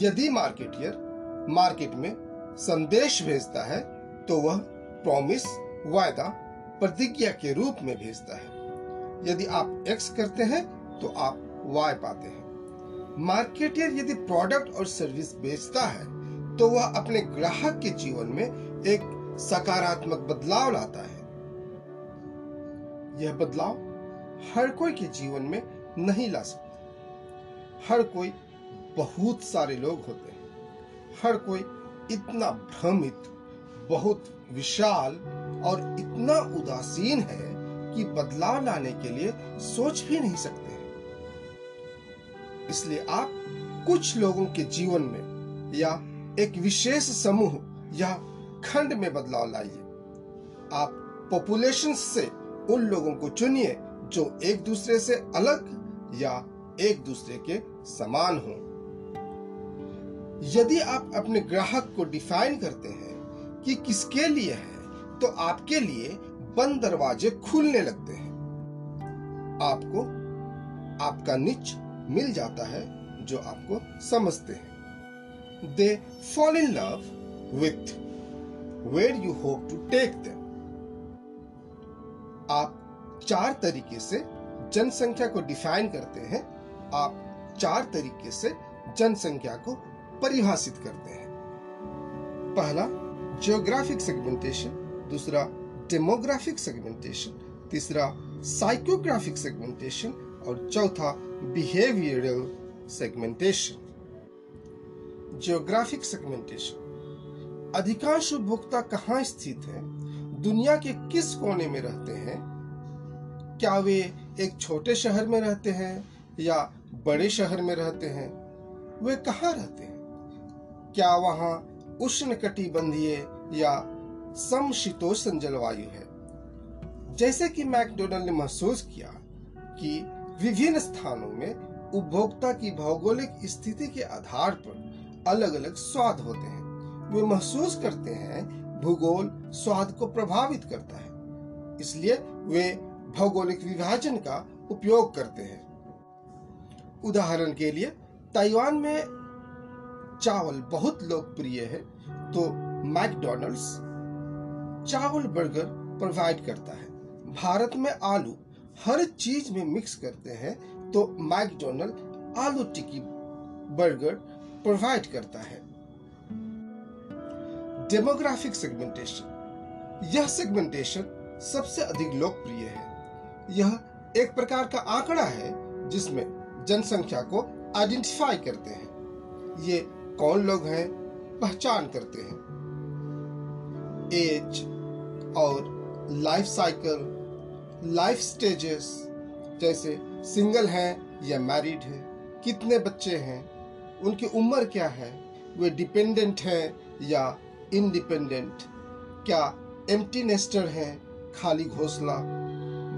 यदि marketeer market में संदेश भेजता है तो वह प्रॉमिस वायदा, प्रतिज्ञा के रूप में भेजता है। यदि आप एक्स करते हैं तो आप वाई पाते हैं। मार्केटियर यदि प्रोडक्ट और सर्विस बेचता है तो वह अपने ग्राहक के जीवन में एक सकारात्मक बदलाव लाता है। यह बदलाव हर कोई के जीवन में नहीं ला सकता। हर कोई बहुत सारे लोग होते हैं। हर कोई इतना भ्रमित, बहुत विशाल और इतना उदासीन है कि बदलाव लाने के लिए सोच भी नहीं सकते हैं। इसलिए आप कुछ लोगों के जीवन में या एक विशेष समूह या खंड में बदलाव लाइए। आप पॉपुलेशन से उन लोगों को चुनिए जो एक दूसरे से अलग या एक दूसरे के समान हो। यदि आप अपने ग्राहक को डिफाइन करते हैं कि किसके लिए है तो आपके लिए बंद दरवाजे खुलने लगते हैं। आपको, आपका निच मिल जाता है जो आपको समझते हैं। They fall in love with where you hope to take them आप चार तरीके से जनसंख्या को डिफाइन करते हैं। आप चार तरीके से जनसंख्या को परिभाषित करते हैं। पहला जियोग्राफिक सेगमेंटेशन दूसरा डेमोग्राफिक सेगमेंटेशन तीसरा साइकोग्राफिक सेगमेंटेशन और चौथा बिहेवियरल सेगमेंटेशन जियोग्राफिक सेगमेंटेशन अधिकांश उपभोक्ता कहाँ स्थित है? दुनिया के किस कोने में रहते हैं? क्या वे एक छोटे शहर में रहते हैं या बड़े शहर में रहते हैं? वे कहाँ रहते हैं? क्या वहाँ उष्ण कटिबंधीय या समशीतोष्ण जलवायु है? जैसे कि मैकडोनल्ड ने महसूस किया कि विभिन्न स्थानों में उपभोक्ता की भौगोलिक स्थिति के आधार पर अलग अलग स्वाद होते हैं। वे महसूस करते हैं भूगोल स्वाद को प्रभावित करता है। इसलिए वे भौगोलिक विभाजन का उपयोग करते हैं। उदाहरण के लिए, ताइवान में चावल बहुत लोकप्रिय है तो मैकडोनल्ड्स चावल बर्गर प्रोवाइड करता है। भारत में आलू हर चीज़ में मिक्स करते हैं तो मैकडोनल्ड आलू टिक्की बर्गर प्रोवाइड करता है। Demographic segmentation. यह सेगमेंटेशन सबसे अधिक लोकप्रिय है। यह एक प्रकार का आंकड़ा है, जिसमें जनसंख्या को आइडेंटिफाई करते हैं। ये कौन लोग हैं, पहचान करते हैं। एज और लाइफ साइकिल लाइफ स्टेजेस जैसे सिंगल हैं या मैरिड है, कितने बच्चे हैं, उनकी उम्र क्या है, वे डिपेंडेंट हैं या इंडिपेंडेंट क्या एम्प्टी नेस्टर हैं, खाली घोंसला,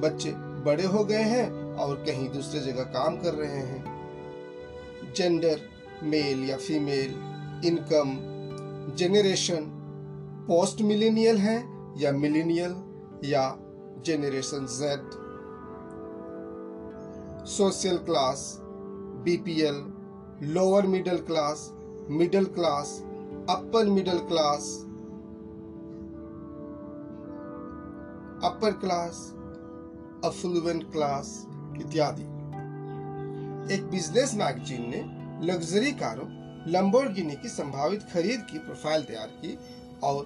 बच्चे बड़े हो गए हैं और कहीं दूसरे जगह काम कर रहे हैं। जेंडर मेल या female income generation post millennial है या मिलेनियल या generation Z social class BPL lower middle class middle class upper middle class upper class affluent class इत्यादि। एक बिज़नेस मैगजीन ने लग्जरी कारों लंबोर्गिनी की संभावित खरीद की प्रोफ़ाइल तैयार की और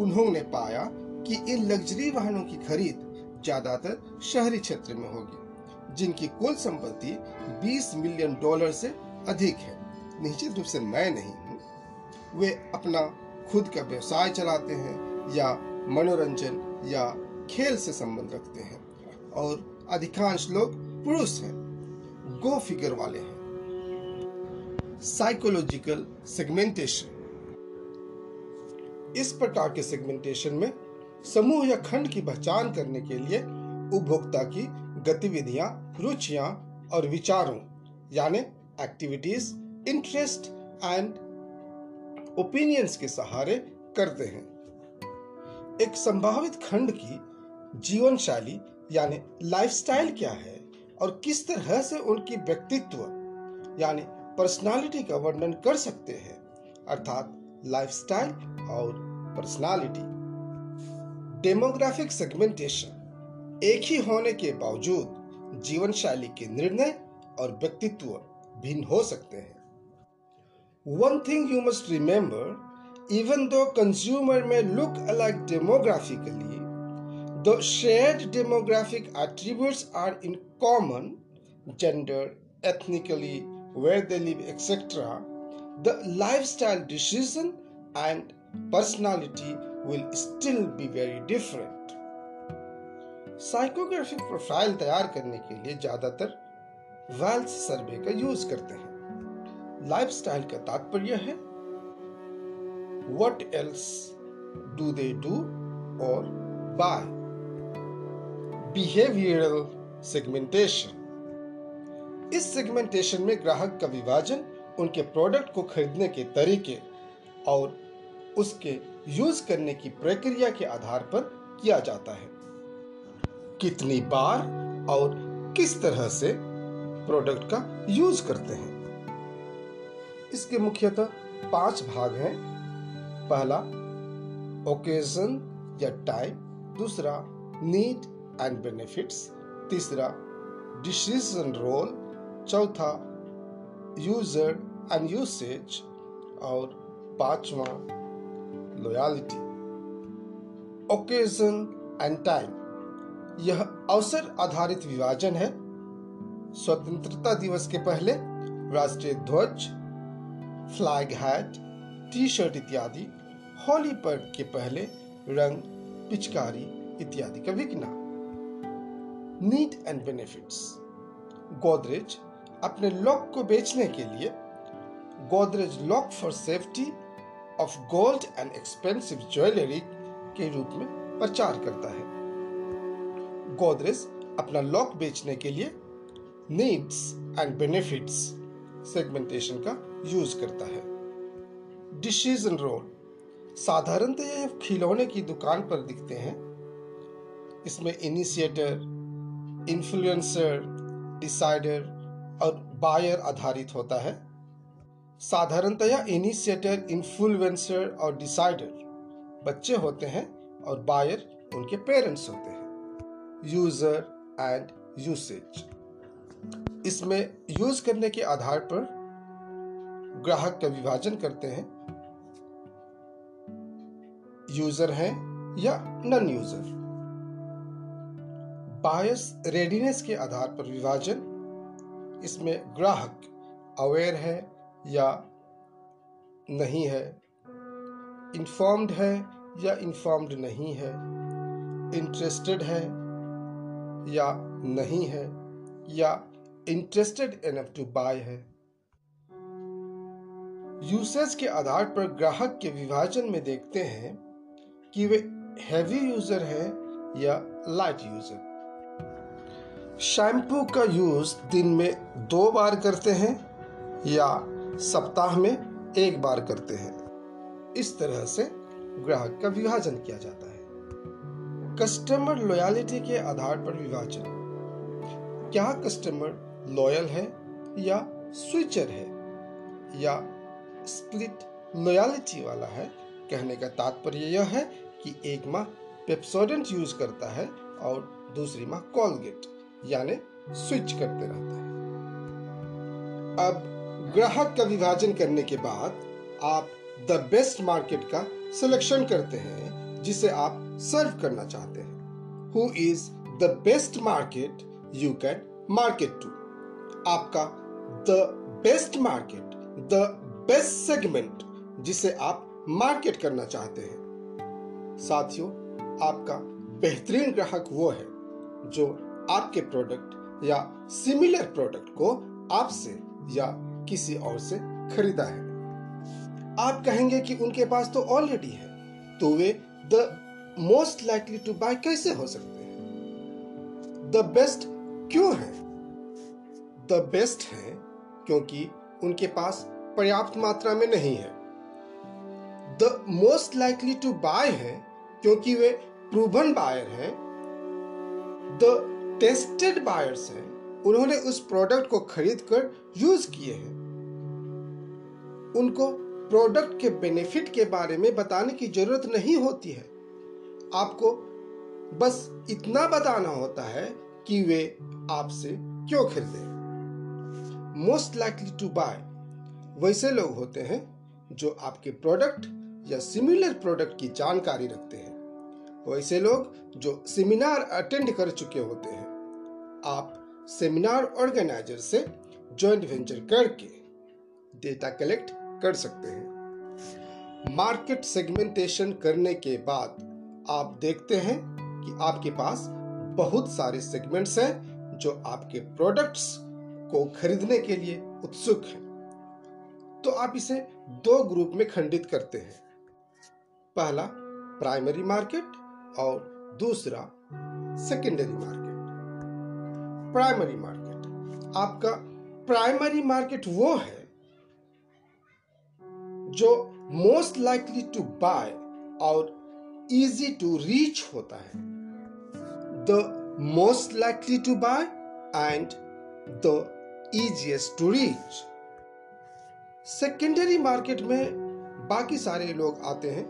उन्होंने पाया कि इन लग्जरी वाहनों की खरीद ज़्यादातर शहरी क्षेत्र में होगी, जिनकी कुल संपत्ति 20 मिलियन डॉलर से अधिक है। निश्चित रूप से मैं नहीं हूँ। वे अपना खुद का व्यवसाय चलाते हैं या मनोरंजन या खेल से संबंध रखते हैं और अधिकांश लोग पुरुष हैं, गो फिगर वाले हैं। साइकोलॉजिकल सेगमेंटेशन इस प्रकार के सेगमेंटेशन में समूह या खंड की पहचान करने के लिए उपभोक्ता की गतिविधियाँ, रुचियाँ और विचारों, यानी एक्टिविटीज़ इंटरेस्ट एंड ओपिनियंस के सहारे करते हैं। एक संभावित खंड की जीवन शैली यानी लाइफस्टाइल क्या है और किस तरह से उनकी व्यक्तित्व, यानी पर्सनालिटी का वर्णन कर सकते हैं, अर्थात लाइफस्टाइल और पर्सनालिटी डेमोग्राफिक सेगमेंटेशन एक ही होने के बावजूद जीवन शैली के निर्णय और व्यक्तित्व भिन्न हो सकते हैं। One thing you must remember even though consumer में लुक अलग demographically the shared demographic attributes are in common gender ethnically where they live etc the lifestyle decision and personality will still be very different psychographic profile तैयार करने के लिए ज़्यादातर wealth सर्वे का use करते हैं लाइफस्टाइल का तात्पर्य है what else do they do or buy behavioral segmentation इस सेगमेंटेशन में ग्राहक का विभाजन, उनके प्रोडक्ट को खरीदने के तरीके और उसके यूज़ करने की प्रक्रिया के आधार पर किया जाता है। कितनी बार और किस तरह से प्रोडक्ट का यूज़ करते हैं। इसके मुख्यतः पाँच भाग हैं। पहला ओकेजन या टाइम दूसरा नीड एंड बेनिफिट्स तीसरा डिसीज़न रोल चौथा यूज़र एंड यूसेज और पांचवा लॉयलिटी ओकेजन एंड टाइम यह अवसर आधारित विभाजन है। स्वतंत्रता दिवस के पहले राष्ट्रीय ध्वज फ्लैग हैट टी शर्ट इत्यादि, होली पर्व के पहले रंग, पिचकारी इत्यादि का बिकना नीड एंड बेनिफिट्स गोदरेज अपने लॉक को बेचने के लिए Godrej lock for safety of gold and expensive jewellery के रूप में प्रचार करता है। गोदरेज अपना लॉक बेचने के लिए नीड्स एंड बेनिफिट्स सेगमेंटेशन का यूज़ करता है। Decision role. साधारणतः खिलौने की दुकान पर दिखते हैं। इसमें इनिशिएटर, इन्फ्लुएंसर, डिसाइडर और बायर आधारित होता है। साधारणतया इनिशिएटर इन्फ्लुएंसर और डिसाइडर बच्चे होते हैं और बायर उनके पेरेंट्स होते हैं। यूज़र एंड यूसेज इसमें यूज़ करने के आधार पर ग्राहक का विभाजन करते हैं। यूज़र हैं या नन यूज़र बायस रेडीनेस के आधार पर विभाजन इसमें ग्राहक अवेयर है या नहीं है? इन्फॉर्म्ड है या इन्फॉर्म्ड नहीं है? इंटरेस्टेड है या नहीं है? या इंटरेस्टेड एनफ टू बाय है? यूसेज के आधार पर ग्राहक के विभाजन में देखते हैं कि वे हैवी यूज़र है या लाइट यूज़र शैम्पू का यूज़ दिन में दो बार करते हैं या सप्ताह में एक बार करते हैं। इस तरह से ग्राहक का विभाजन किया जाता है। कस्टमर लॉयलिटी के आधार पर विभाजन। क्या कस्टमर लॉयल है या स्विचर है? या स्प्लिट लॉयलिटी वाला है? कहने का तात्पर्य यह है कि एक माह पेप्सोडेंट यूज़ करता है और दूसरी माह कॉलगेट। यानी स्विच करते रहता है। अब ग्राहक का विभाजन करने के बाद आप द बेस्ट मार्केट का सिलेक्शन करते हैं, जिसे आप सर्व करना चाहते हैं। Who is the best market you can market to आपका the best market the best segment जिसे आप मार्केट करना चाहते हैं। साथियों, आपका बेहतरीन ग्राहक वो है, जो आपके प्रोडक्ट या सिमिलर प्रोडक्ट को आपसे या किसी और से खरीदा है। आप कहेंगे कि उनके पास तो ऑलरेडी है तो वे the most likely to buy कैसे हो सकते हैं? द बेस्ट क्यों है? द बेस्ट है क्योंकि उनके पास पर्याप्त मात्रा में नहीं है। The most likely to buy है क्योंकि वे प्रूवन बायर हैं। द टेस्टेड बायर्स हैं। उन्होंने उस प्रोडक्ट को खरीद कर यूज़ किए हैं। उनको प्रोडक्ट के बेनिफिट के बारे में बताने की ज़रूरत नहीं होती है। आपको बस इतना बताना होता है कि वे आपसे क्यों खरीदे। मोस्ट लाइकली टू बाय वैसे लोग होते हैं जो आपके प्रोडक्ट या सिमिलर प्रोडक्ट की जानकारी रखते हैं। वैसे लोग जो सेमिनार अटेंड कर चुके होते हैं। आप सेमिनार ऑर्गेनाइजर से जॉइंट वेंचर करके डेटा कलेक्ट कर सकते हैं। मार्केट सेगमेंटेशन करने के बाद आप देखते हैं कि आपके पास बहुत सारे सेगमेंट्स हैं जो आपके प्रोडक्ट्स को खरीदने के लिए उत्सुक हैं। तो आप इसे दो ग्रुप में खंडित करते हैं। पहला प्राइमरी मार्केट और दूसरा सेकेंडरी मार्केट प्राइमरी मार्केट आपका प्राइमरी मार्केट वो है जो मोस्ट लाइकली टू बाय और इजी टू रीच होता है। The most likely to buy and the easiest to reach secondary market में बाकी सारे लोग आते हैं।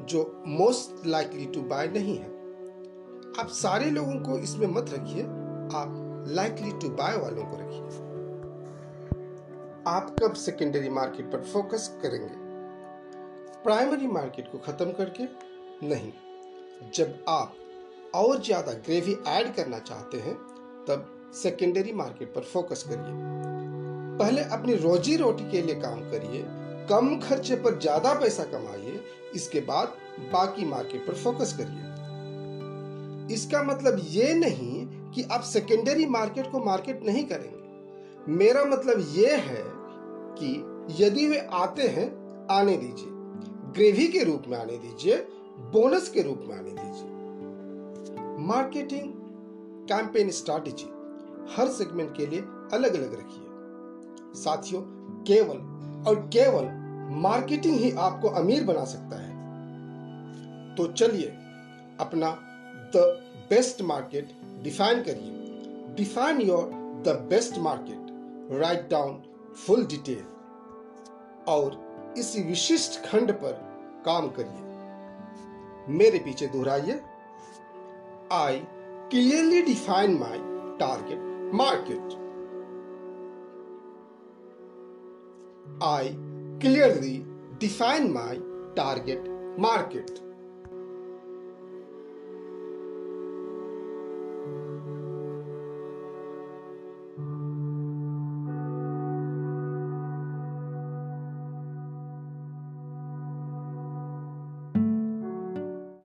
जो मोस्ट लाइकली टू बाय नहीं है। आप सारे लोगों को इसमें मत रखिए, आप लाइकली टू बाय वालों को रखिए। आप कब सेकेंडरी मार्केट पर फोकस करेंगे? प्राइमरी मार्केट को खत्म करके? नहीं। जब आप और ज़्यादा ग्रेवी ऐड करना चाहते हैं, तब सेकेंडरी मार्केट पर फोकस करिए। पहले अपनी रोजी रोटी के लिए काम करिए, कम खर्चे पर ज़्यादा पैसा कमाइए इसके बाद बाकी मार्केट पर फोकस करिए। इसका मतलब ये नहीं कि आप सेकेंडरी मार्केट को मार्केट नहीं करेंगे। मेरा मतलब ये है कि यदि वे आते हैं, आने दीजिए। ग्रेवी के रूप में आने दीजिए बोनस के रूप में आने दीजिए। मार्केटिंग कैंपेन स्ट्रैटेजी हर सेगमेंट के लिए अलग अलग रखिए। साथियों, केवल और केवल मार्केटिंग ही आपको अमीर बना सकता है। तो चलिए अपना द बेस्ट मार्केट डिफाइन करिए। Define your the best market right down full detail और इस विशिष्ट खंड पर काम करिए। मेरे पीछे दोहराइए। I clearly define my target market I clearly define my target market.